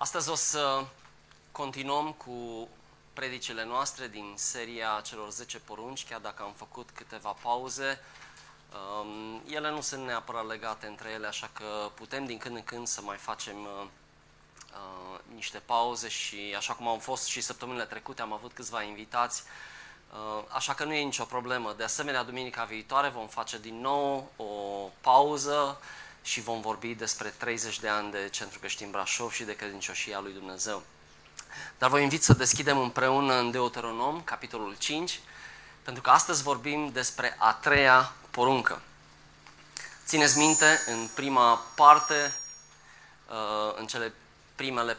Astăzi o să continuăm cu predicile noastre din seria celor 10 porunci, chiar dacă am făcut câteva pauze. Um, ele nu sunt neapărat legate între ele, așa că putem din când în când să mai facem uh, uh, niște pauze și așa cum au fost și săptămânile trecute, am avut câțiva invitați, uh, așa că nu e nicio problemă. De asemenea, duminica viitoare vom face din nou o pauză și vom vorbi despre 30 de ani de Centru Creștin Brașov și de credincioșia lui Dumnezeu. Dar vă invit să deschidem împreună în Deuteronom, capitolul 5, pentru că astăzi vorbim despre a treia poruncă. Țineți minte, în prima parte, uh, în cele primele,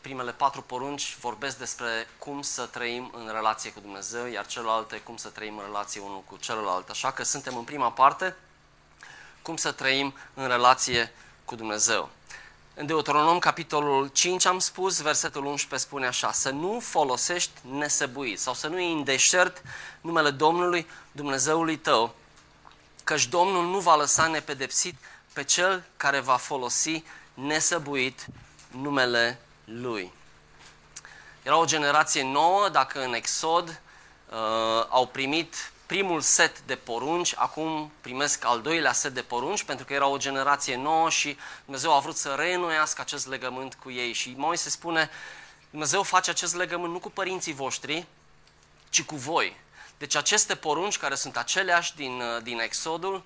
primele patru porunci, vorbesc despre cum să trăim în relație cu Dumnezeu, iar celelalte cum să trăim în relație unul cu celălalt. Așa că suntem în prima parte, cum să trăim în relație cu Dumnezeu. În Deuteronom, capitolul 5, am spus, versetul 11 spune așa, să nu folosești nesăbuit sau să nu iei în deșert numele Domnului, Dumnezeului tău, căci Domnul nu va lăsa nepedepsit pe cel care va folosi nesăbuit numele Lui. Era o generație nouă, dacă în Exod uh, au primit primul set de porunci, acum primesc al doilea set de porunci, pentru că era o generație nouă și Dumnezeu a vrut să reînnoiască acest legământ cu ei. Și Moise spune, Dumnezeu face acest legământ nu cu părinții voștri, ci cu voi. Deci aceste porunci, care sunt aceleași din, uh, din Exodul,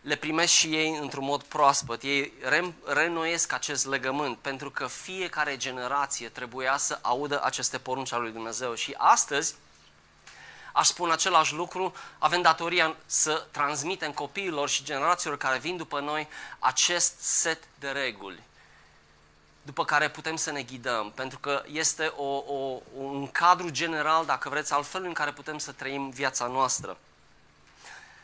le primesc și ei într-un mod proaspăt. Ei re- renoiesc acest legământ, pentru că fiecare generație trebuia să audă aceste porunci ale lui Dumnezeu. Și astăzi, aș spune același lucru, avem datoria să transmitem copiilor și generațiilor care vin după noi acest set de reguli după care putem să ne ghidăm, pentru că este o, o, un cadru general, dacă vreți, altfel în care putem să trăim viața noastră.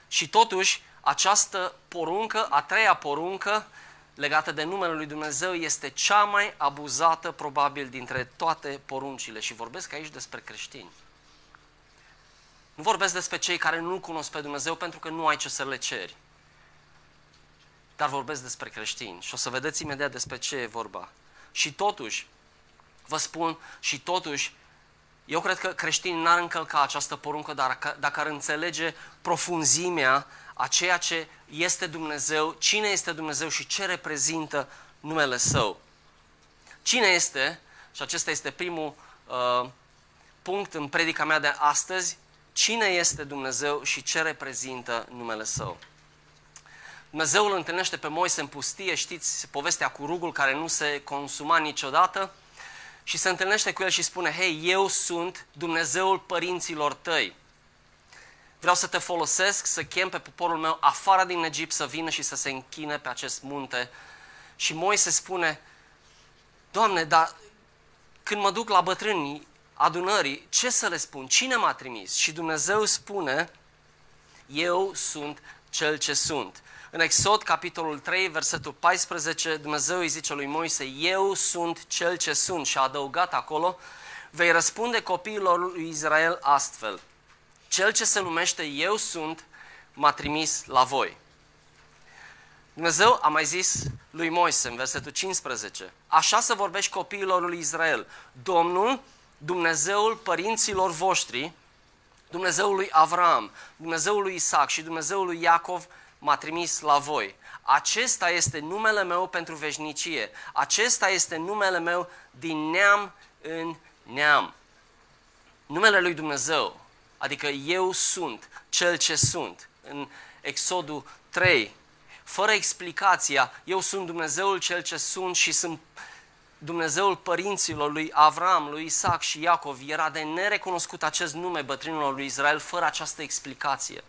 Și totuși, această poruncă, a treia poruncă, legată de numele lui Dumnezeu, este cea mai abuzată, probabil, dintre toate poruncile. Și vorbesc aici despre creștini. Nu vorbesc despre cei care nu cunosc pe Dumnezeu pentru că nu ai ce să le ceri. Dar vorbesc despre creștini și o să vedeți imediat despre ce e vorba. Și totuși, vă spun, și totuși, eu cred că creștinii n-ar încălca această poruncă, dar dacă ar înțelege profunzimea a ceea ce este Dumnezeu, cine este Dumnezeu și ce reprezintă numele Său. Cine este, și acesta este primul uh, punct în predica mea de astăzi, cine este Dumnezeu și ce reprezintă numele Său. Dumnezeu îl întâlnește pe Moise în pustie, știți povestea cu rugul care nu se consuma niciodată, și se întâlnește cu el și spune, hei, eu sunt Dumnezeul părinților tăi. Vreau să te folosesc, să chem pe poporul meu afară din Egipt să vină și să se închine pe acest munte. Și Moise spune, Doamne, dar când mă duc la bătrânii adunării, ce să le spun? Cine m-a trimis? Și Dumnezeu spune, eu sunt cel ce sunt. În Exod, capitolul 3, versetul 14, Dumnezeu îi zice lui Moise, eu sunt cel ce sunt. Și a adăugat acolo, vei răspunde copiilor lui Israel astfel, cel ce se numește eu sunt, m-a trimis la voi. Dumnezeu a mai zis lui Moise în versetul 15, așa să vorbești copiilor lui Israel, Domnul, Dumnezeul părinților voștri, Dumnezeul lui Avram, Dumnezeul lui Isaac și Dumnezeul lui Iacov m-a trimis la voi. Acesta este numele meu pentru veșnicie. Acesta este numele meu din neam în neam. Numele lui Dumnezeu, adică eu sunt cel ce sunt. În Exodul 3, fără explicația, eu sunt Dumnezeul cel ce sunt și sunt Dumnezeul părinților lui Avram, lui Isaac și Iacov. Era de nerecunoscut acest nume bătrânilor lui Israel fără această explicație.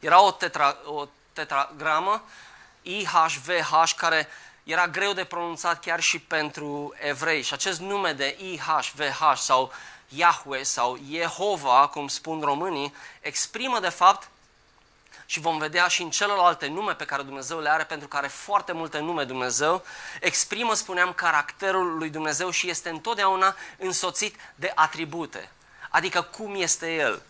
Era o, tetra, o tetragramă, IHVH, care era greu de pronunțat chiar și pentru evrei. Și acest nume de IHVH sau Yahweh sau Jehova, cum spun românii, exprimă de fapt și vom vedea și în celelalte nume pe care Dumnezeu le are, pentru că are foarte multe nume Dumnezeu, exprimă, spuneam, caracterul lui Dumnezeu și este întotdeauna însoțit de atribute. Adică cum este El.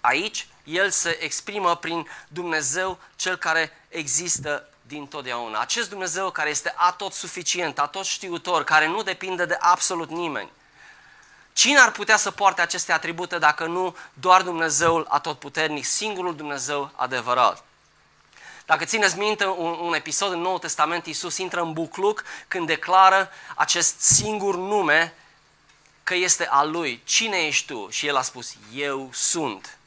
Aici, El se exprimă prin Dumnezeu, Cel care există din totdeauna. Acest Dumnezeu care este atot suficient, atot știutor, care nu depinde de absolut nimeni. Cine ar putea să poarte aceste atribute dacă nu doar Dumnezeul atotputernic, singurul Dumnezeu adevărat? Dacă țineți minte un, un episod în Noul Testament, Iisus intră în bucluc când declară acest singur nume că este al lui. Cine ești tu? Și el a spus, eu sunt.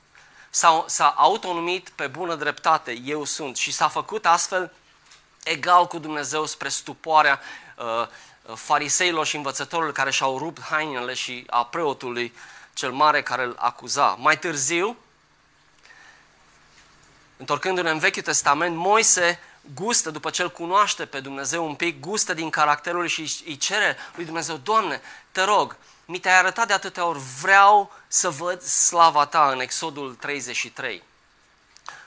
S-a, s-a autonumit pe bună dreptate, eu sunt. Și s-a făcut astfel egal cu Dumnezeu spre stupoarea uh, fariseilor și învățătorilor care și-au rupt hainele și a preotului cel mare care îl acuza. Mai târziu, întorcându-ne în Vechiul Testament, Moise gustă, după ce îl cunoaște pe Dumnezeu un pic, gustă din caracterul lui și îi cere lui Dumnezeu, Doamne, te rog, mi te-ai arătat de atâtea ori, vreau să văd slava ta în Exodul 33.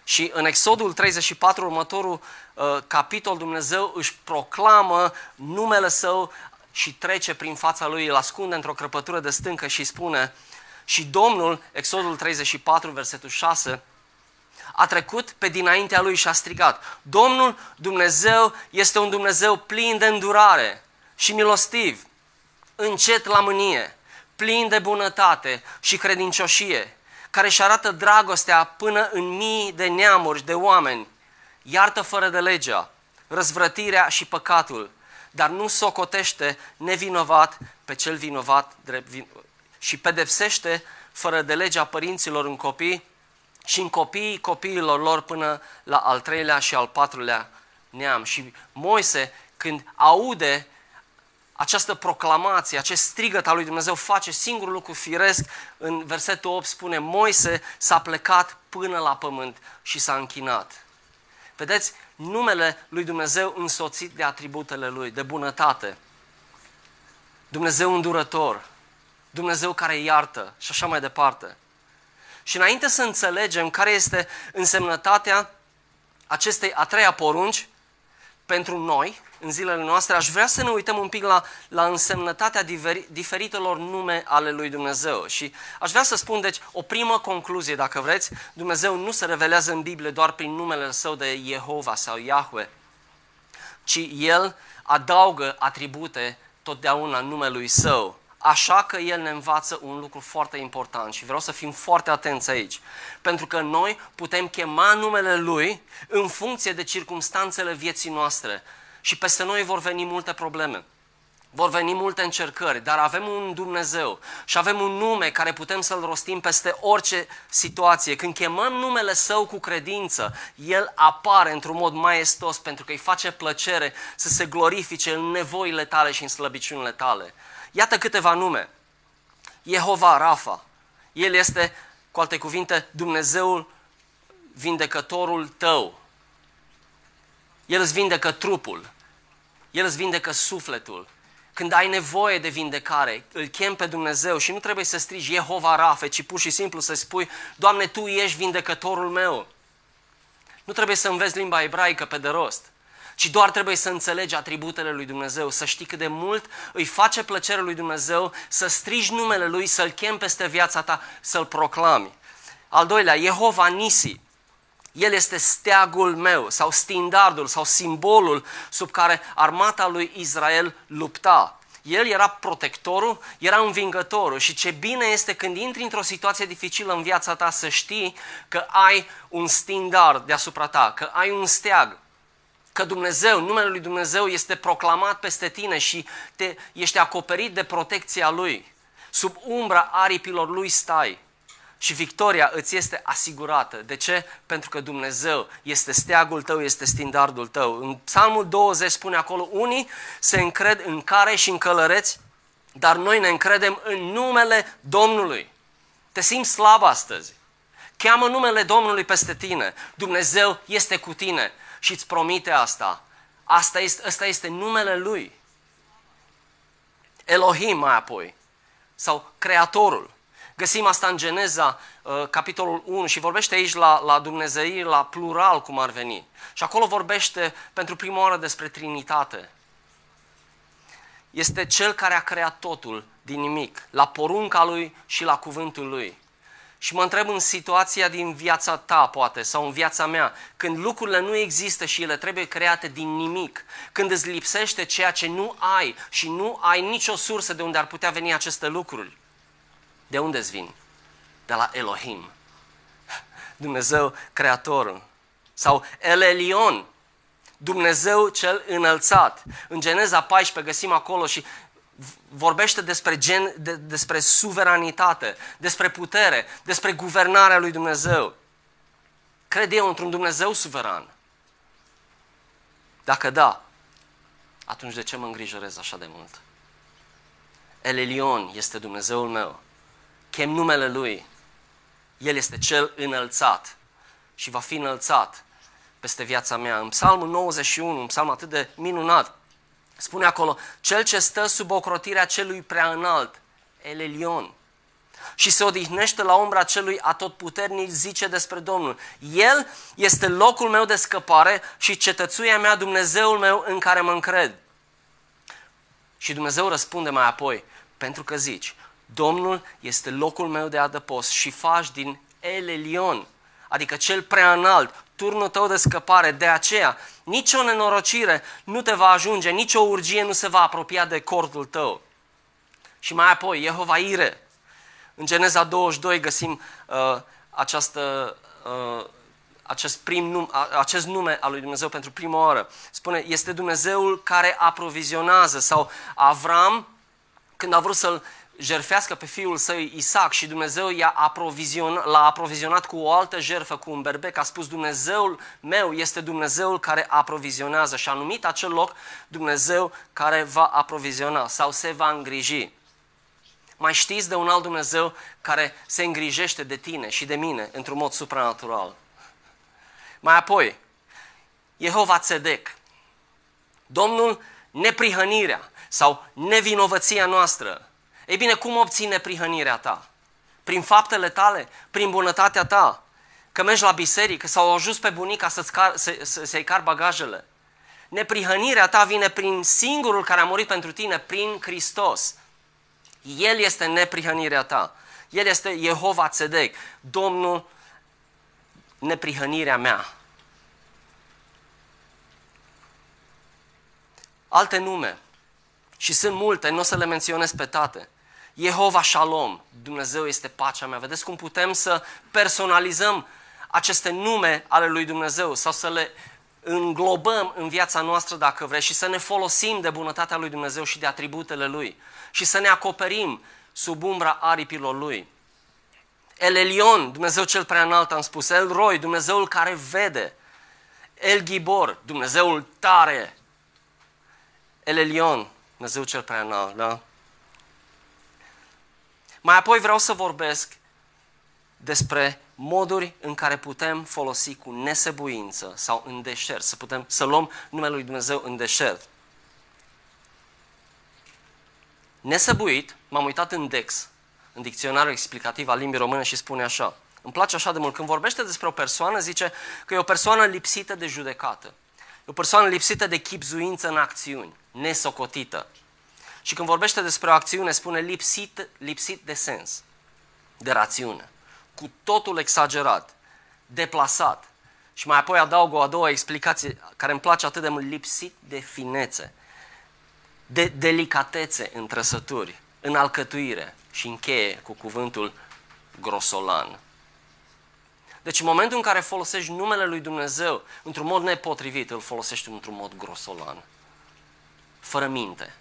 Și în Exodul 34, următorul uh, capitol, Dumnezeu își proclamă numele său și trece prin fața lui, îl ascunde într-o crăpătură de stâncă și spune și Domnul, Exodul 34, versetul 6, a trecut pe dinaintea lui și a strigat, Domnul Dumnezeu este un Dumnezeu plin de îndurare și milostiv, încet la mânie, plin de bunătate și credincioșie, care își arată dragostea până în mii de neamuri, de oameni, iartă fără de legea, răzvrătirea și păcatul, dar nu socotește nevinovat pe cel vinovat și pedepsește fără de legea părinților în copii și în copiii copiilor lor până la al treilea și al patrulea neam. Și Moise, când aude această proclamație, acest strigăt al lui Dumnezeu face singurul lucru firesc. În versetul 8 spune, Moise s-a plecat până la pământ și s-a închinat. Vedeți, numele lui Dumnezeu însoțit de atributele lui, de bunătate. Dumnezeu îndurător, Dumnezeu care iartă și așa mai departe. Și înainte să înțelegem care este însemnătatea acestei a treia porunci pentru noi, în zilele noastre, aș vrea să ne uităm un pic la, la însemnătatea diferitelor nume ale lui Dumnezeu. Și aș vrea să spun, deci, o primă concluzie, dacă vreți, Dumnezeu nu se revelează în Biblie doar prin numele său de Jehova sau Yahweh, ci El adaugă atribute totdeauna numelui său. Așa că El ne învață un lucru foarte important și vreau să fim foarte atenți aici. Pentru că noi putem chema numele Lui în funcție de circumstanțele vieții noastre și peste noi vor veni multe probleme. Vor veni multe încercări, dar avem un Dumnezeu și avem un nume care putem să-L rostim peste orice situație. Când chemăm numele Său cu credință, El apare într-un mod maestos pentru că îi face plăcere să se glorifice în nevoile tale și în slăbiciunile tale. Iată câteva nume. Jehova Rafa. El este, cu alte cuvinte, Dumnezeul vindecătorul tău. El îți vindecă trupul. El îți vindecă sufletul. Când ai nevoie de vindecare, îl chem pe Dumnezeu și nu trebuie să strigi Jehova Rafe, ci pur și simplu să spui, Doamne, Tu ești vindecătorul meu. Nu trebuie să înveți limba ebraică pe de rost, ci doar trebuie să înțelegi atributele lui Dumnezeu, să știi cât de mult îi face plăcere lui Dumnezeu, să strigi numele Lui, să-L chem peste viața ta, să-L proclami. Al doilea, Jehova Nisi. El este steagul meu sau stindardul sau simbolul sub care armata lui Israel lupta. El era protectorul, era învingătorul și ce bine este când intri într-o situație dificilă în viața ta să știi că ai un standard deasupra ta, că ai un steag, că Dumnezeu, numele lui Dumnezeu este proclamat peste tine și te, ești acoperit de protecția Lui. Sub umbra aripilor Lui stai și victoria îți este asigurată. De ce? Pentru că Dumnezeu este steagul tău, este stindardul tău. În Psalmul 20 spune acolo, unii se încred în care și în călăreți, dar noi ne încredem în numele Domnului. Te simți slab astăzi. Cheamă numele Domnului peste tine. Dumnezeu este cu tine și îți promite asta. Asta este, asta este numele Lui. Elohim mai apoi. Sau Creatorul. Găsim asta în Geneza, uh, capitolul 1 și vorbește aici la, la Dumnezei, la plural cum ar veni. Și acolo vorbește pentru prima oară despre Trinitate. Este Cel care a creat totul din nimic, la porunca Lui și la cuvântul Lui. Și mă întreb în situația din viața ta, poate, sau în viața mea, când lucrurile nu există și ele trebuie create din nimic, când îți lipsește ceea ce nu ai și nu ai nicio sursă de unde ar putea veni aceste lucruri. De unde îți vin? De la Elohim, Dumnezeu Creatorul. Sau El Elion, Dumnezeu cel înălțat. În Geneza 14 găsim acolo și vorbește despre, gen, de, despre suveranitate, despre putere, despre guvernarea lui Dumnezeu. Cred eu într-un Dumnezeu suveran? Dacă da, atunci de ce mă îngrijorez așa de mult? El Elion este Dumnezeul meu. Chem numele Lui. El este cel înălțat și va fi înălțat peste viața mea. În Psalmul 91, un psalm atât de minunat, spune acolo, cel ce stă sub ocrotirea celui prea înalt, El Elion, și se odihnește la umbra celui atotputernic, zice despre Domnul. El este locul meu de scăpare și cetățuia mea, Dumnezeul meu în care mă încred. Și Dumnezeu răspunde mai apoi, pentru că zici, Domnul este locul meu de adăpost și faci din El Elion, adică cel prea înalt, turnul tău de scăpare. De aceea, nicio nenorocire nu te va ajunge, nicio urgie nu se va apropia de cordul tău. Și mai apoi, Jehova Ire. În Geneza 22 găsim uh, această, uh, acest, prim num, acest nume al lui Dumnezeu pentru prima oară. Spune, este Dumnezeul care aprovizionează. Sau Avram, când a vrut să-l jerfească pe fiul său Isaac și Dumnezeu i-a aprovizion, l-a aprovizionat cu o altă jerfă, cu un berbec, a spus Dumnezeul meu este Dumnezeul care aprovizionează și a numit acel loc Dumnezeu care va aproviziona sau se va îngriji. Mai știți de un alt Dumnezeu care se îngrijește de tine și de mine într-un mod supranatural. Mai apoi, Jehova Tzedek, Domnul neprihănirea sau nevinovăția noastră, ei bine, cum obține prihănirea ta? Prin faptele tale? Prin bunătatea ta? Că mergi la biserică sau au ajuns pe bunica să-ți car, să, să, să-i car bagajele? Neprihănirea ta vine prin singurul care a murit pentru tine, prin Hristos. El este neprihănirea ta. El este Jehova Tzedek, Domnul neprihănirea mea. Alte nume. Și sunt multe, nu o să le menționez pe toate. Jehova Shalom, Dumnezeu este pacea mea. Vedeți cum putem să personalizăm aceste nume ale lui Dumnezeu sau să le înglobăm în viața noastră, dacă vrei, și să ne folosim de bunătatea lui Dumnezeu și de atributele lui și să ne acoperim sub umbra aripilor lui. El Elion, Dumnezeu cel prea înalt, am spus, El Roy, Dumnezeul care vede, El Gibor, Dumnezeul tare, El Elion, Dumnezeu cel prea înalt, da? Mai apoi vreau să vorbesc despre moduri în care putem folosi cu nesebuință sau în deșert, să putem să luăm numele lui Dumnezeu în deșert. Nesăbuit, m-am uitat în Dex, în dicționarul explicativ al limbii române și spune așa. Îmi place așa de mult. Când vorbește despre o persoană, zice că e o persoană lipsită de judecată. E o persoană lipsită de chipzuință în acțiuni, nesocotită. Și când vorbește despre o acțiune, spune lipsit, lipsit de sens, de rațiune, cu totul exagerat, deplasat. Și mai apoi adaug o a doua explicație care îmi place atât de mult, lipsit de finețe, de delicatețe în trăsături, în alcătuire și încheie cu cuvântul grosolan. Deci în momentul în care folosești numele lui Dumnezeu într-un mod nepotrivit, îl folosești într-un mod grosolan, fără minte,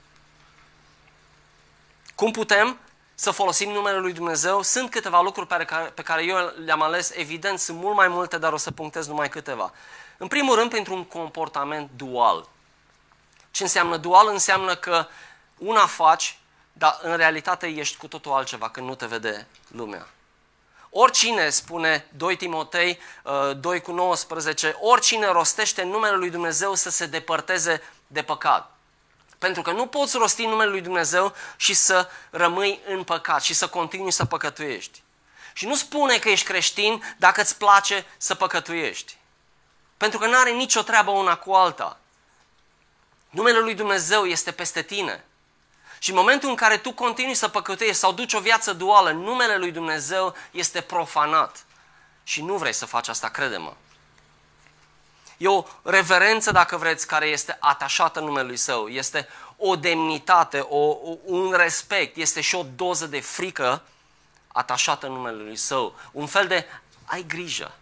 cum putem să folosim numele lui Dumnezeu? Sunt câteva lucruri pe care, pe care eu le-am ales, evident, sunt mult mai multe, dar o să punctez numai câteva. În primul rând, pentru un comportament dual. Ce înseamnă dual? Înseamnă că una faci, dar în realitate ești cu totul altceva când nu te vede lumea. Oricine, spune 2 Timotei 2 uh, cu 19, oricine rostește numele lui Dumnezeu să se depărteze de păcat. Pentru că nu poți rosti numele lui Dumnezeu și să rămâi în păcat și să continui să păcătuiești. Și nu spune că ești creștin dacă îți place să păcătuiești. Pentru că nu are nicio treabă una cu alta. Numele lui Dumnezeu este peste tine. Și în momentul în care tu continui să păcătuiești sau duci o viață duală, numele lui Dumnezeu este profanat. Și nu vrei să faci asta, crede-mă. E o reverență, dacă vreți, care este atașată numelui său. Este o demnitate, o, un respect, este și o doză de frică atașată numelui său. Un fel de ai grijă.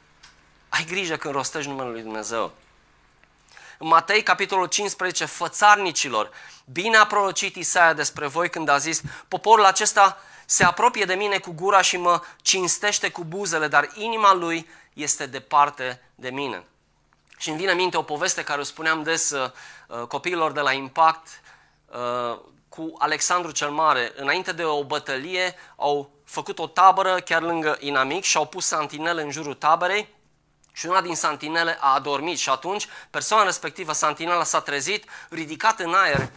Ai grijă când rostești numele lui Dumnezeu. În Matei, capitolul 15, fățarnicilor, bine a prorocit Isaia despre voi când a zis, poporul acesta se apropie de mine cu gura și mă cinstește cu buzele, dar inima lui este departe de mine. Și îmi vine în minte o poveste care o spuneam des uh, uh, copiilor de la Impact uh, cu Alexandru cel Mare. Înainte de o bătălie au făcut o tabără chiar lângă inamic și au pus santinele în jurul taberei și una din santinele a adormit și atunci persoana respectivă, santinela, s-a trezit, ridicat în aer,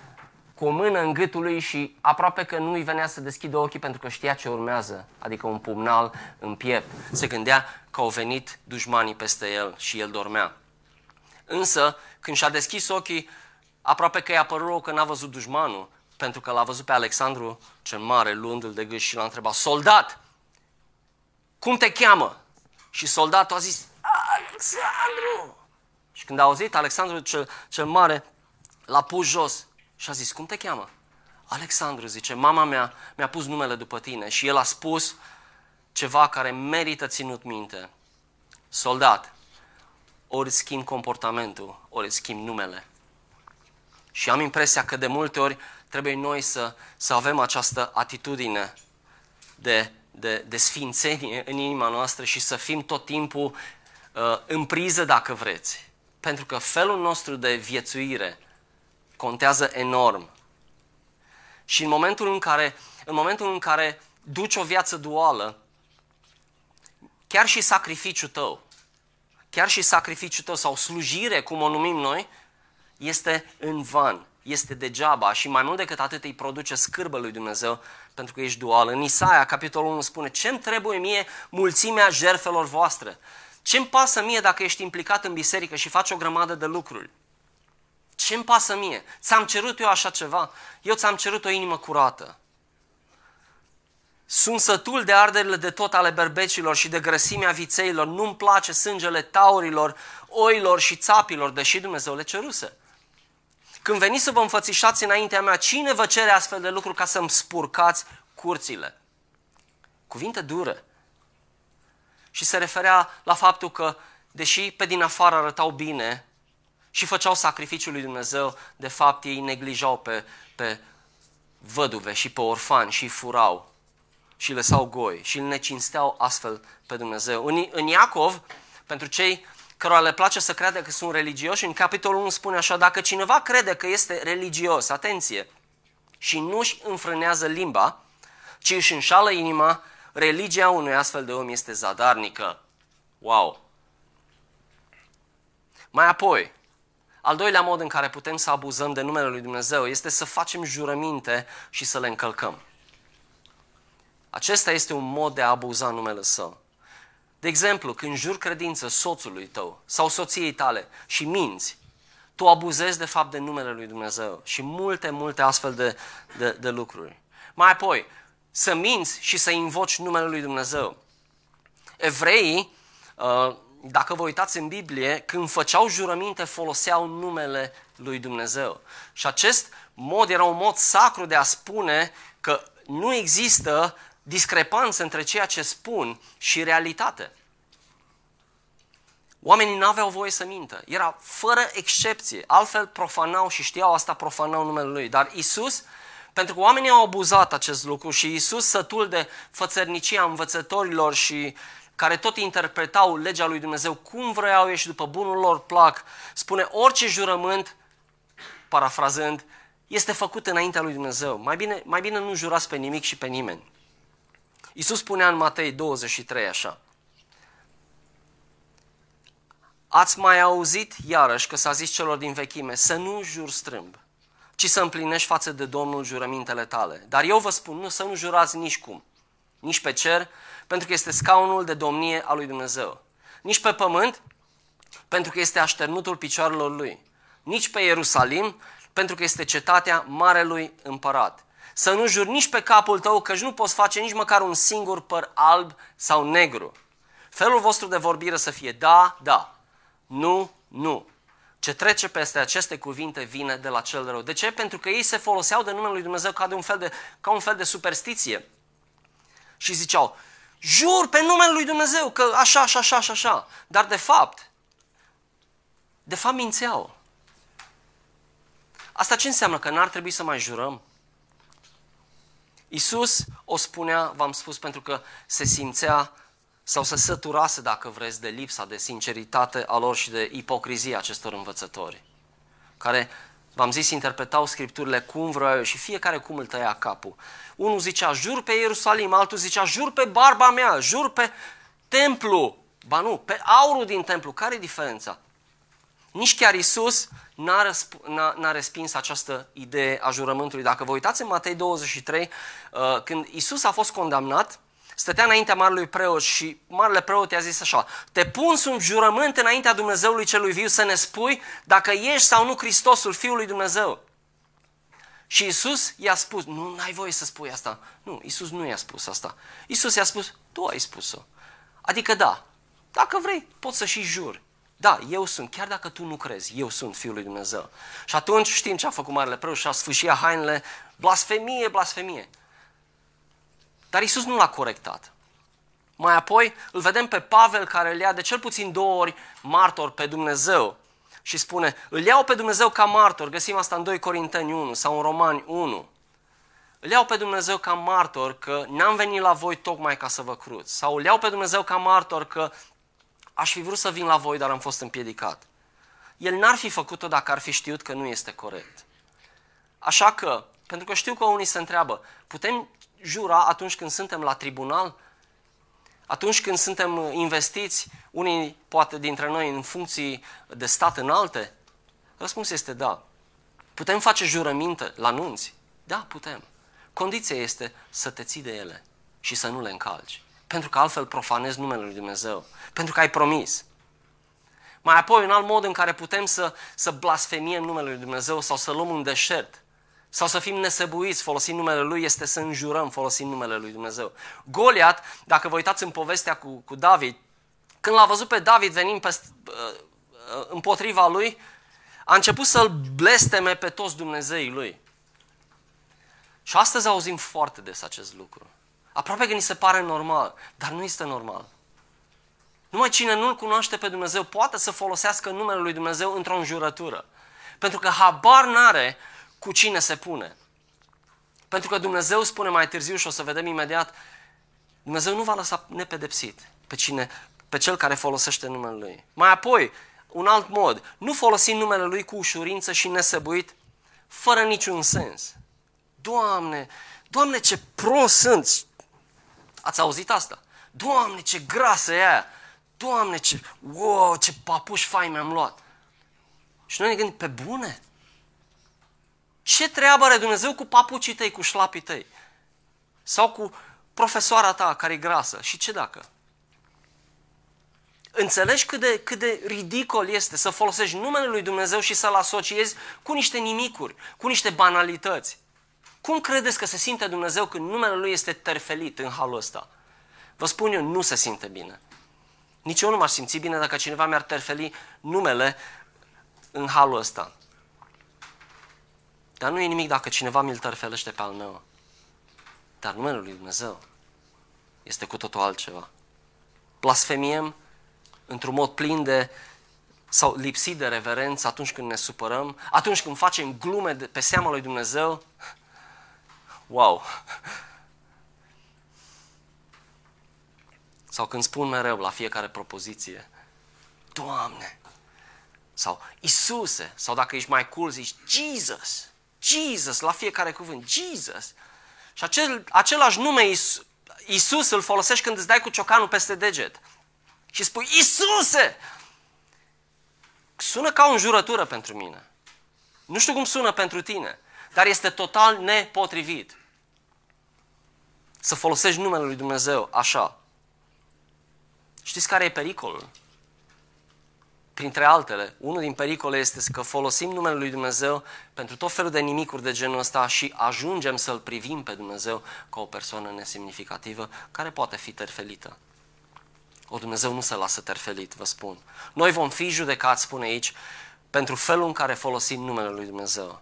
cu o mână în gâtul lui și aproape că nu-i venea să deschidă ochii pentru că știa ce urmează, adică un pumnal în piept. Se gândea că au venit dușmanii peste el și el dormea. Însă, când și-a deschis ochii, aproape că i-a părut că n-a văzut dușmanul, pentru că l-a văzut pe Alexandru cel Mare luându-l de gâș și l-a întrebat, soldat, cum te cheamă? Și soldatul a zis, Alexandru! Și când a auzit Alexandru cel, cel Mare, l-a pus jos și a zis, cum te cheamă? Alexandru, zice, mama mea mi-a pus numele după tine și el a spus ceva care merită ținut minte. Soldat, ori schimb comportamentul, ori schimb numele. Și am impresia că de multe ori trebuie noi să, să avem această atitudine de, de, de sfințenie în inima noastră și să fim tot timpul uh, în priză, dacă vreți. Pentru că felul nostru de viețuire contează enorm. Și în momentul în care, în momentul în care duci o viață duală, chiar și sacrificiul tău, chiar și sacrificiul tău sau slujire, cum o numim noi, este în van, este degeaba și mai mult decât atât îi produce scârbă lui Dumnezeu pentru că ești dual. În Isaia, capitolul 1, spune, ce-mi trebuie mie mulțimea jerfelor voastre? Ce-mi pasă mie dacă ești implicat în biserică și faci o grămadă de lucruri? Ce-mi pasă mie? Ți-am cerut eu așa ceva? Eu ți-am cerut o inimă curată. Sunt sătul de arderile de tot ale berbecilor și de grăsimea vițeilor. Nu-mi place sângele taurilor, oilor și țapilor, deși Dumnezeu le ceruse. Când veniți să vă înfățișați înaintea mea, cine vă cere astfel de lucruri ca să-mi spurcați curțile? Cuvinte dure. Și se referea la faptul că, deși pe din afară arătau bine și făceau sacrificiul lui Dumnezeu, de fapt ei neglijau pe, pe văduve și pe orfani și furau și lăsau goi și îl necinsteau astfel pe Dumnezeu. În, în Iacov, pentru cei cărora le place să creadă că sunt religioși, în capitolul 1 spune așa, dacă cineva crede că este religios, atenție, și nu-și înfrânează limba, ci își înșală inima, religia unui astfel de om este zadarnică. Wow! Mai apoi, al doilea mod în care putem să abuzăm de numele lui Dumnezeu este să facem jurăminte și să le încălcăm. Acesta este un mod de a abuza numele său. De exemplu, când jur credință soțului tău sau soției tale și minți, tu abuzezi de fapt de numele lui Dumnezeu și multe, multe astfel de, de, de lucruri. Mai apoi, să minți și să invoci numele lui Dumnezeu. Evreii, uh, dacă vă uitați în Biblie, când făceau jurăminte, foloseau numele lui Dumnezeu. Și acest mod era un mod sacru de a spune că nu există discrepanță între ceea ce spun și realitate. Oamenii nu aveau voie să mintă. Era fără excepție. Altfel profanau și știau asta, profanau numele lui. Dar Isus, pentru că oamenii au abuzat acest lucru și Isus, sătul de fățărnicia învățătorilor și care tot interpretau legea lui Dumnezeu cum vreau ei și după bunul lor plac, spune orice jurământ, parafrazând, este făcut înaintea lui Dumnezeu. Mai bine, mai bine nu jurați pe nimic și pe nimeni. Iisus spunea în Matei 23 așa. Ați mai auzit iarăși că s-a zis celor din vechime să nu jur strâmb, ci să împlinești față de Domnul jurămintele tale. Dar eu vă spun, nu să nu jurați nici cum, nici pe cer, pentru că este scaunul de domnie al lui Dumnezeu, nici pe pământ, pentru că este așternutul picioarelor lui, nici pe Ierusalim, pentru că este cetatea Marelui Împărat Să nu juri nici pe capul tău, căci nu poți face nici măcar un singur păr alb sau negru. Felul vostru de vorbire să fie da, da, nu, nu. Ce trece peste aceste cuvinte vine de la cel rău. De ce? Pentru că ei se foloseau de numele lui Dumnezeu ca, de un fel de, ca un fel de superstiție. Și ziceau, jur pe numele lui Dumnezeu că așa, așa, așa, așa, așa. Dar de fapt, de fapt mințeau. Asta ce înseamnă? Că n-ar trebui să mai jurăm? Isus o spunea, v-am spus, pentru că se simțea sau se săturase, dacă vreți, de lipsa de sinceritate a lor și de ipocrizia acestor învățători, care, v-am zis, interpretau scripturile cum vreau și fiecare cum îl tăia capul. Unul zicea, jur pe Ierusalim, altul zicea, jur pe barba mea, jur pe templu. Ba nu, pe aurul din templu. Care e diferența? Nici chiar Isus n-a, răsp- n-a, n-a respins această idee a jurământului. Dacă vă uitați în Matei 23, uh, când Isus a fost condamnat, stătea înaintea marelui preot și marele preot i-a zis așa, te pun sub jurământ înaintea Dumnezeului celui viu să ne spui dacă ești sau nu Hristosul, Fiul lui Dumnezeu. Și Isus i-a spus, nu ai voie să spui asta. Nu, Isus nu i-a spus asta. Isus i-a spus, tu ai spus-o. Adică da, dacă vrei, poți să și juri. Da, eu sunt, chiar dacă tu nu crezi, eu sunt Fiul lui Dumnezeu. Și atunci știm ce a făcut Marele Preot și a sfâșit hainele, blasfemie, blasfemie. Dar Isus nu l-a corectat. Mai apoi îl vedem pe Pavel care îl ia de cel puțin două ori martor pe Dumnezeu și spune, îl iau pe Dumnezeu ca martor, găsim asta în 2 Corinteni 1 sau în Romani 1. Îl iau pe Dumnezeu ca martor că n-am venit la voi tocmai ca să vă cruți. Sau îl iau pe Dumnezeu ca martor că aș fi vrut să vin la voi, dar am fost împiedicat. El n-ar fi făcut-o dacă ar fi știut că nu este corect. Așa că, pentru că știu că unii se întreabă, putem jura atunci când suntem la tribunal? Atunci când suntem investiți, unii poate dintre noi în funcții de stat înalte? Răspunsul este da. Putem face jurăminte la nunți? Da, putem. Condiția este să te ții de ele și să nu le încalci. Pentru că altfel profanezi numele lui Dumnezeu. Pentru că ai promis. Mai apoi, un alt mod în care putem să, să blasfemiem numele lui Dumnezeu sau să luăm un deșert sau să fim nesăbuiți folosind numele Lui este să înjurăm folosind numele Lui Dumnezeu. Goliat, dacă vă uitați în povestea cu, cu David, când l-a văzut pe David venind pe, uh, împotriva lui, a început să-l blesteme pe toți Dumnezeii lui. Și astăzi auzim foarte des acest lucru. Aproape că ni se pare normal, dar nu este normal. Numai cine nu-L cunoaște pe Dumnezeu poate să folosească numele Lui Dumnezeu într-o înjurătură. Pentru că habar n-are cu cine se pune. Pentru că Dumnezeu spune mai târziu și o să vedem imediat, Dumnezeu nu va lăsa nepedepsit pe, cine, pe cel care folosește numele Lui. Mai apoi, un alt mod, nu folosi numele Lui cu ușurință și nesăbuit, fără niciun sens. Doamne, Doamne ce prost sunt! Ați auzit asta? Doamne ce grasă e aia! Doamne ce, wow, ce papuși fain mi-am luat! Și noi ne gândim, pe bune? Ce treabă are Dumnezeu cu papucii tăi, cu șlapii tăi? Sau cu profesoara ta care e grasă? Și ce dacă? Înțelegi cât de, cât de ridicol este să folosești numele lui Dumnezeu și să-L asociezi cu niște nimicuri, cu niște banalități? Cum credeți că se simte Dumnezeu când numele Lui este terfelit în halul ăsta? Vă spun eu, nu se simte bine. Nici eu nu m-aș simți bine dacă cineva mi-ar terfeli numele în halul ăsta. Dar nu e nimic dacă cineva mi-l tărfelește pe al meu. Dar numele lui Dumnezeu este cu totul altceva. Blasfemiem într-un mod plin de sau lipsit de reverență atunci când ne supărăm, atunci când facem glume de, pe seama lui Dumnezeu. Wow! Sau când spun mereu la fiecare propoziție, Doamne! Sau Isuse! Sau dacă ești mai cool, zici Jesus! Jesus, la fiecare cuvânt, Jesus. Și acel, același nume Isus, Isus îl folosești când îți dai cu ciocanul peste deget. Și spui, Isuse! Sună ca o înjurătură pentru mine. Nu știu cum sună pentru tine, dar este total nepotrivit. Să folosești numele lui Dumnezeu așa. Știți care e pericolul? printre altele, unul din pericole este că folosim numele lui Dumnezeu pentru tot felul de nimicuri de genul ăsta și ajungem să-L privim pe Dumnezeu ca o persoană nesemnificativă care poate fi terfelită. O, Dumnezeu nu se lasă terfelit, vă spun. Noi vom fi judecați, spune aici, pentru felul în care folosim numele lui Dumnezeu.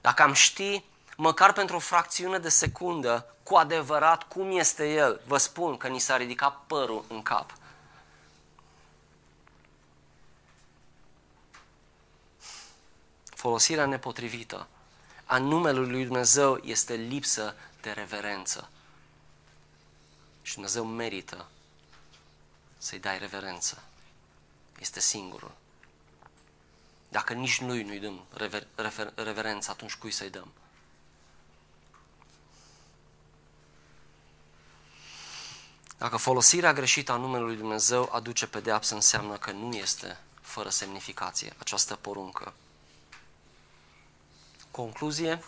Dacă am ști, măcar pentru o fracțiune de secundă, cu adevărat cum este El, vă spun că ni s-a ridicat părul în cap. folosirea nepotrivită a numelui lui Dumnezeu este lipsă de reverență. Și Dumnezeu merită să-i dai reverență. Este singurul. Dacă nici lui nu-i dăm rever, rever, reverență, atunci cui să-i dăm? Dacă folosirea greșită a numelui lui Dumnezeu aduce pedeapsă, înseamnă că nu este fără semnificație această poruncă. Concluzie,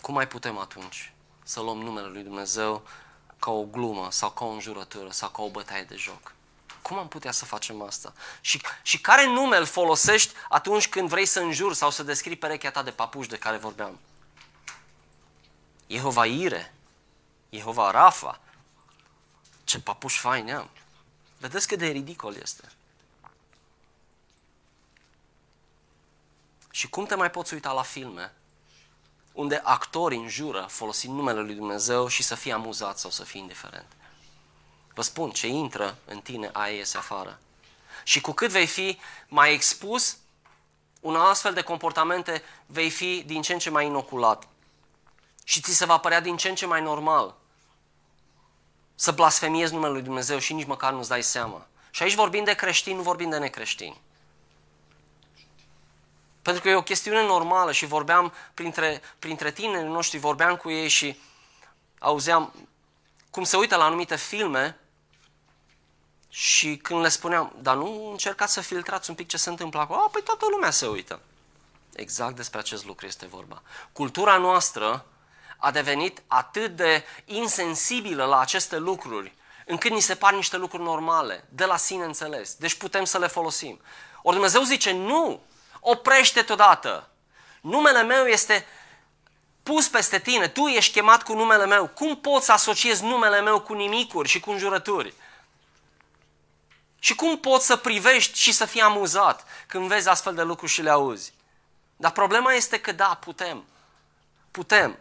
cum mai putem atunci să luăm numele lui Dumnezeu ca o glumă sau ca o înjurătură sau ca o bătaie de joc? Cum am putea să facem asta? Și, și care nume îl folosești atunci când vrei să înjuri sau să descrii perechea ta de papuși de care vorbeam? Jehova Ire, Jehova Rafa. Ce papuși fain am. Vedeți cât de ridicol este. Și cum te mai poți uita la filme unde actorii înjură folosind numele lui Dumnezeu și să fie amuzat sau să fie indiferent? Vă spun, ce intră în tine, aia iese afară. Și cu cât vei fi mai expus, un astfel de comportamente vei fi din ce în ce mai inoculat. Și ți se va părea din ce în ce mai normal să blasfemiezi numele lui Dumnezeu și nici măcar nu-ți dai seama. Și aici vorbim de creștini, nu vorbim de necreștini. Pentru că e o chestiune normală și vorbeam printre, printre tinerii noștri, vorbeam cu ei și auzeam cum se uită la anumite filme și când le spuneam, dar nu încercați să filtrați un pic ce se întâmplă acolo, păi toată lumea se uită. Exact despre acest lucru este vorba. Cultura noastră a devenit atât de insensibilă la aceste lucruri, încât ni se par niște lucruri normale, de la sine înțeles. Deci putem să le folosim. Ori Dumnezeu zice, nu, oprește-te odată. Numele meu este pus peste tine, tu ești chemat cu numele meu. Cum poți să asociezi numele meu cu nimicuri și cu înjurături? Și cum poți să privești și să fii amuzat când vezi astfel de lucruri și le auzi? Dar problema este că da, putem. Putem.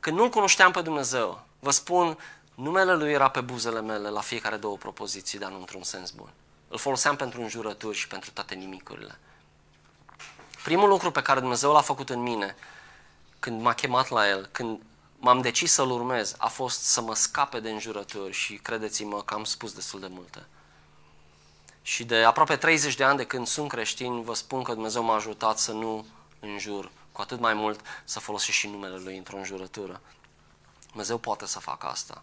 Când nu-L cunoșteam pe Dumnezeu, vă spun, numele Lui era pe buzele mele la fiecare două propoziții, dar nu într-un sens bun. Îl foloseam pentru înjurături și pentru toate nimicurile. Primul lucru pe care Dumnezeu l-a făcut în mine, când m-a chemat la El, când m-am decis să-L urmez, a fost să mă scape de înjurături și credeți-mă că am spus destul de multe. Și de aproape 30 de ani de când sunt creștin, vă spun că Dumnezeu m-a ajutat să nu înjur, cu atât mai mult să folosesc și numele Lui într-o înjurătură. Dumnezeu poate să facă asta.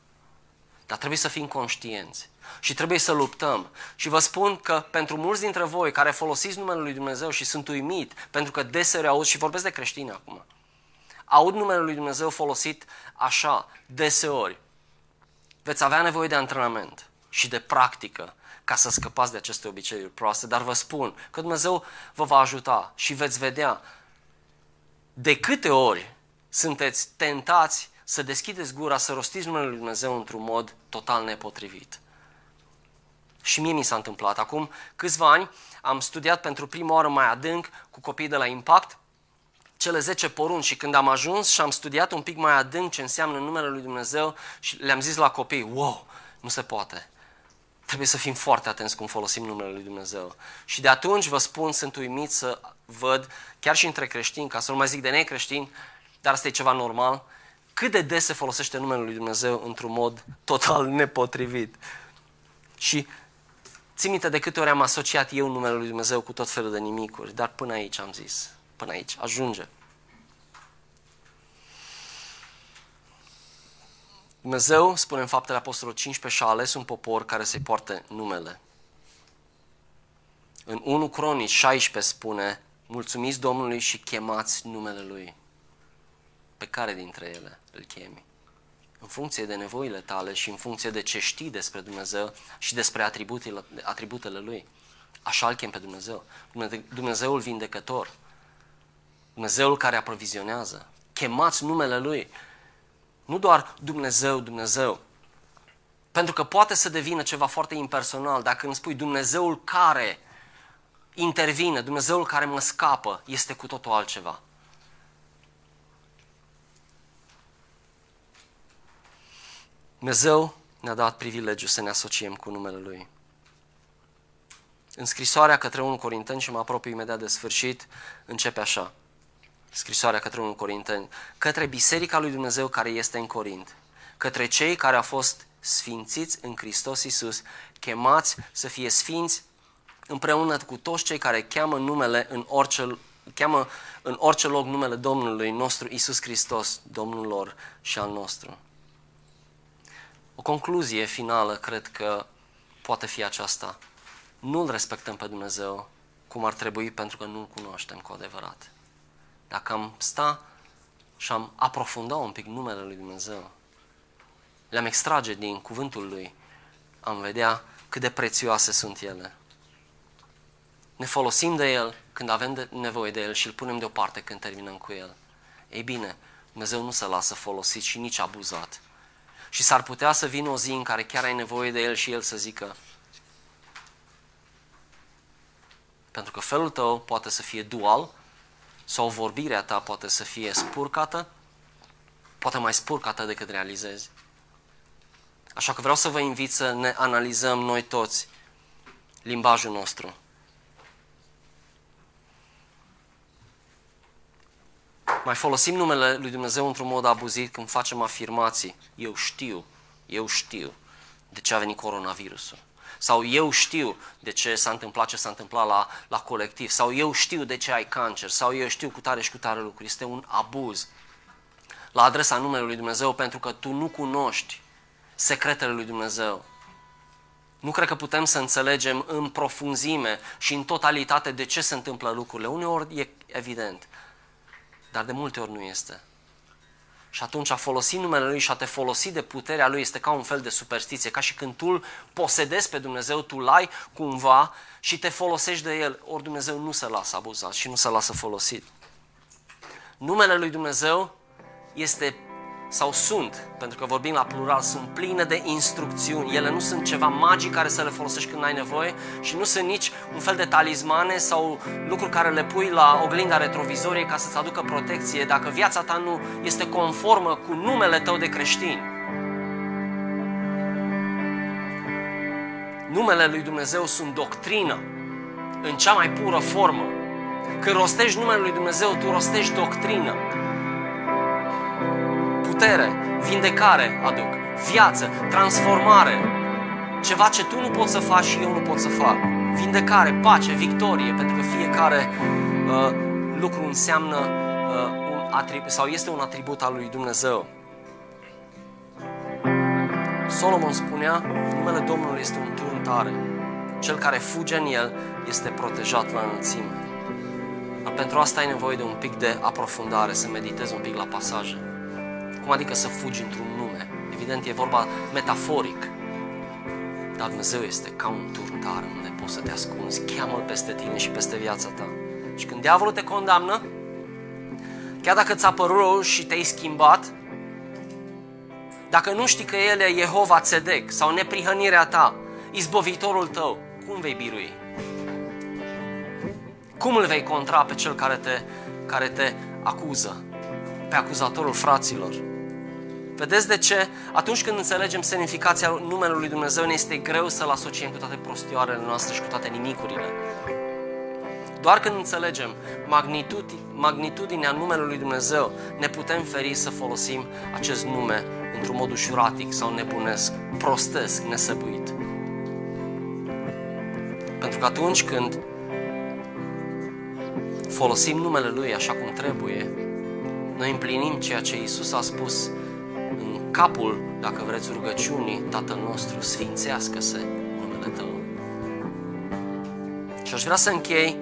Dar trebuie să fim conștienți și trebuie să luptăm. Și vă spun că pentru mulți dintre voi care folosiți numele lui Dumnezeu și sunt uimit, pentru că deseori aud, și vorbesc de creștini acum, aud numele lui Dumnezeu folosit așa, deseori, veți avea nevoie de antrenament și de practică ca să scăpați de aceste obiceiuri proaste, dar vă spun că Dumnezeu vă va ajuta și veți vedea de câte ori sunteți tentați să deschideți gura, să rostiți numele Lui Dumnezeu într-un mod total nepotrivit. Și mie mi s-a întâmplat. Acum câțiva ani am studiat pentru prima oară mai adânc cu copiii de la Impact cele 10 porunci și când am ajuns și am studiat un pic mai adânc ce înseamnă numele Lui Dumnezeu și le-am zis la copii, wow, nu se poate. Trebuie să fim foarte atenți cum folosim numele Lui Dumnezeu. Și de atunci, vă spun, sunt uimit să văd, chiar și între creștini, ca să nu mai zic de necreștini, dar asta e ceva normal, cât de des se folosește numele lui Dumnezeu într-un mod total nepotrivit. Și țin minte de câte ori am asociat eu numele lui Dumnezeu cu tot felul de nimicuri, dar până aici am zis, până aici, ajunge. Dumnezeu, spune în faptele Apostolului 15, și-a ales un popor care să-i poarte numele. În 1 Cronici 16 spune, mulțumiți Domnului și chemați numele Lui. Pe care dintre ele îl chemi? în funcție de nevoile tale și în funcție de ce știi despre Dumnezeu și despre atributele, atributele Lui. Așa îl chem pe Dumnezeu. Dumnezeul vindecător. Dumnezeul care aprovizionează. Chemați numele Lui. Nu doar Dumnezeu, Dumnezeu. Pentru că poate să devină ceva foarte impersonal dacă îmi spui Dumnezeul care intervine, Dumnezeul care mă scapă, este cu totul altceva. Dumnezeu ne-a dat privilegiu să ne asociem cu numele Lui. În scrisoarea către 1 Corinteni, și mă apropii imediat de sfârșit, începe așa. Scrisoarea către 1 Corinteni, către Biserica lui Dumnezeu care este în Corint, către cei care au fost sfințiți în Hristos Iisus, chemați să fie sfinți împreună cu toți cei care cheamă numele în orice, cheamă în orice loc numele Domnului nostru Isus Hristos, Domnul lor și al nostru. O concluzie finală cred că poate fi aceasta. Nu-L respectăm pe Dumnezeu cum ar trebui pentru că nu-L cunoaștem cu adevărat. Dacă am sta și am aprofunda un pic numele Lui Dumnezeu, le-am extrage din cuvântul Lui, am vedea cât de prețioase sunt ele. Ne folosim de El când avem de nevoie de El și îl punem deoparte când terminăm cu El. Ei bine, Dumnezeu nu se lasă folosit și nici abuzat. Și s-ar putea să vină o zi în care chiar ai nevoie de El și El să zică pentru că felul tău poate să fie dual sau vorbirea ta poate să fie spurcată, poate mai spurcată decât realizezi. Așa că vreau să vă invit să ne analizăm noi toți limbajul nostru. Mai folosim numele lui Dumnezeu într-un mod abuzit când facem afirmații. Eu știu, eu știu de ce a venit coronavirusul. Sau eu știu de ce s-a întâmplat ce s-a întâmplat la, la colectiv. Sau eu știu de ce ai cancer. Sau eu știu cu tare și cu tare lucruri. Este un abuz la adresa numelui lui Dumnezeu pentru că tu nu cunoști secretele lui Dumnezeu. Nu cred că putem să înțelegem în profunzime și în totalitate de ce se întâmplă lucrurile. Uneori e evident, dar de multe ori nu este. Și atunci a folosi numele Lui și a te folosi de puterea Lui este ca un fel de superstiție, ca și când tu îl posedezi pe Dumnezeu, tu l-ai cumva și te folosești de El, ori Dumnezeu nu se lasă abuzat și nu se lasă folosit. Numele Lui Dumnezeu este sau sunt, pentru că vorbim la plural, sunt pline de instrucțiuni. Ele nu sunt ceva magic care să le folosești când ai nevoie și nu sunt nici un fel de talismane sau lucruri care le pui la oglinda retrovizorie ca să-ți aducă protecție dacă viața ta nu este conformă cu numele tău de creștin. Numele lui Dumnezeu sunt doctrină în cea mai pură formă. Când rostești numele lui Dumnezeu, tu rostești doctrină putere, vindecare aduc, viață, transformare. Ceva ce tu nu poți să faci și eu nu pot să fac. Vindecare, pace, victorie, pentru că fiecare uh, lucru înseamnă uh, un atribut, sau este un atribut al lui Dumnezeu. Solomon spunea, numele Domnului este un turn tare. Cel care fuge în el este protejat la înălțime. Dar pentru asta ai nevoie de un pic de aprofundare, să meditezi un pic la pasaje. Cum adică să fugi într-un nume? Evident, e vorba metaforic. Dar Dumnezeu este ca un turntar unde poți să te ascunzi. Cheamă-L peste tine și peste viața ta. Și când diavolul te condamnă, chiar dacă ți-a părut rău și te-ai schimbat, dacă nu știi că El e Jehova Tzedek sau neprihănirea ta, izbovitorul tău, cum vei birui? Cum îl vei contra pe cel care te, care te acuză? Pe acuzatorul fraților? Vedeți de ce? Atunci când înțelegem semnificația numelui lui Dumnezeu, ne este greu să-L asociem cu toate prostioarele noastre și cu toate nimicurile. Doar când înțelegem magnitudinea numelui lui Dumnezeu, ne putem feri să folosim acest nume într-un mod ușuratic sau nebunesc, prostesc, nesăbuit. Pentru că atunci când folosim numele Lui așa cum trebuie, noi împlinim ceea ce Isus a spus capul, dacă vreți, rugăciunii Tatăl nostru, sfințească-se numele Tău. Și aș vrea să închei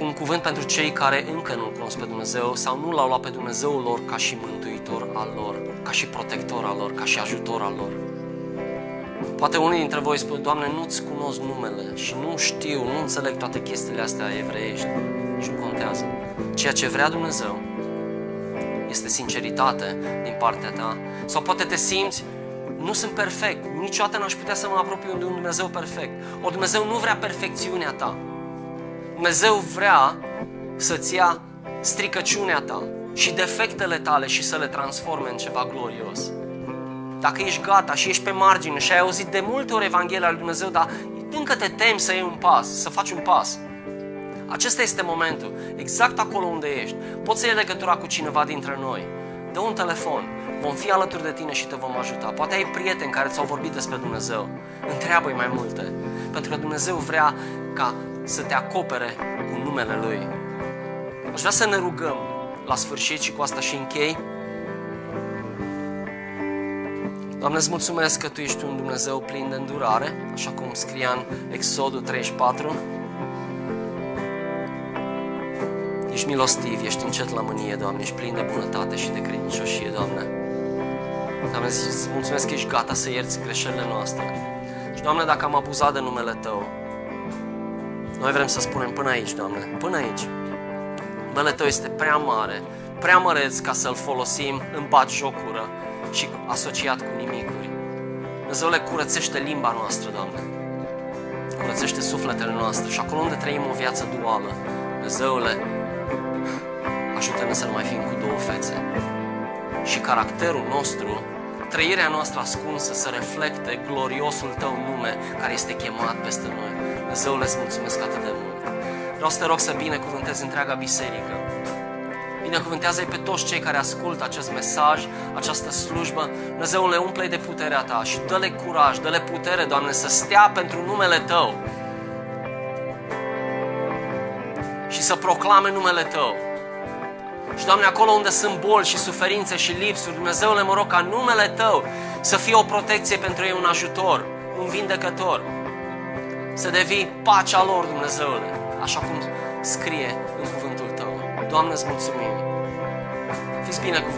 un cuvânt pentru cei care încă nu-L cunosc pe Dumnezeu sau nu L-au luat pe Dumnezeul lor ca și mântuitor al lor, ca și protector al lor, ca și ajutor al lor. Poate unii dintre voi spun, Doamne, nu-ți cunosc numele și nu știu, nu înțeleg toate chestiile astea evreiești și nu contează. Ceea ce vrea Dumnezeu este sinceritate din partea ta. Sau poate te simți, nu sunt perfect, niciodată n-aș putea să mă apropiu de un Dumnezeu perfect. O Dumnezeu nu vrea perfecțiunea ta. Dumnezeu vrea să-ți ia stricăciunea ta și defectele tale și să le transforme în ceva glorios. Dacă ești gata și ești pe margine și ai auzit de multe ori Evanghelia lui Dumnezeu, dar încă te temi să iei un pas, să faci un pas. Acesta este momentul, exact acolo unde ești. Poți să iei legătura cu cineva dintre noi. Dă un telefon, vom fi alături de tine și te vom ajuta. Poate ai prieteni care ți-au vorbit despre Dumnezeu. Întreabă-i mai multe. Pentru că Dumnezeu vrea ca să te acopere cu numele Lui. Aș vrea să ne rugăm la sfârșit și cu asta și închei. Doamne, îți mulțumesc că Tu ești un Dumnezeu plin de îndurare, așa cum scria în Exodul 34. Ești milostiv, ești încet la mânie, Doamne, ești plin de bunătate și de credincioșie, Doamne. Doamne, îți mulțumesc că ești gata să ierți greșelile noastre. Și, Doamne, dacă am abuzat de numele Tău, noi vrem să spunem până aici, Doamne, până aici. Numele Tău este prea mare, prea măreț ca să-L folosim în bat jocură și asociat cu nimicuri. Dumnezeule, curățește limba noastră, Doamne. Curățește sufletele noastre și acolo unde trăim o viață duală, Dumnezeule, ajută-ne să nu mai fim cu două fețe. Și caracterul nostru, trăirea noastră ascunsă să reflecte gloriosul Tău nume care este chemat peste noi. Dumnezeule, îți mulțumesc atât de mult. Vreau să te rog să binecuvântezi întreaga biserică. Binecuvântează-i pe toți cei care ascultă acest mesaj, această slujbă. Dumnezeule, umple de puterea Ta și dă-le curaj, dă-le putere, Doamne, să stea pentru numele Tău. Și să proclame numele Tău. Și, Doamne, acolo unde sunt boli și suferințe și lipsuri, Dumnezeule, mă rog ca numele Tău să fie o protecție pentru ei, un ajutor, un vindecător. Să devii pacea lor, Dumnezeule, așa cum scrie în cuvântul Tău. Doamne, îți mulțumim. Fiți binecuvântați.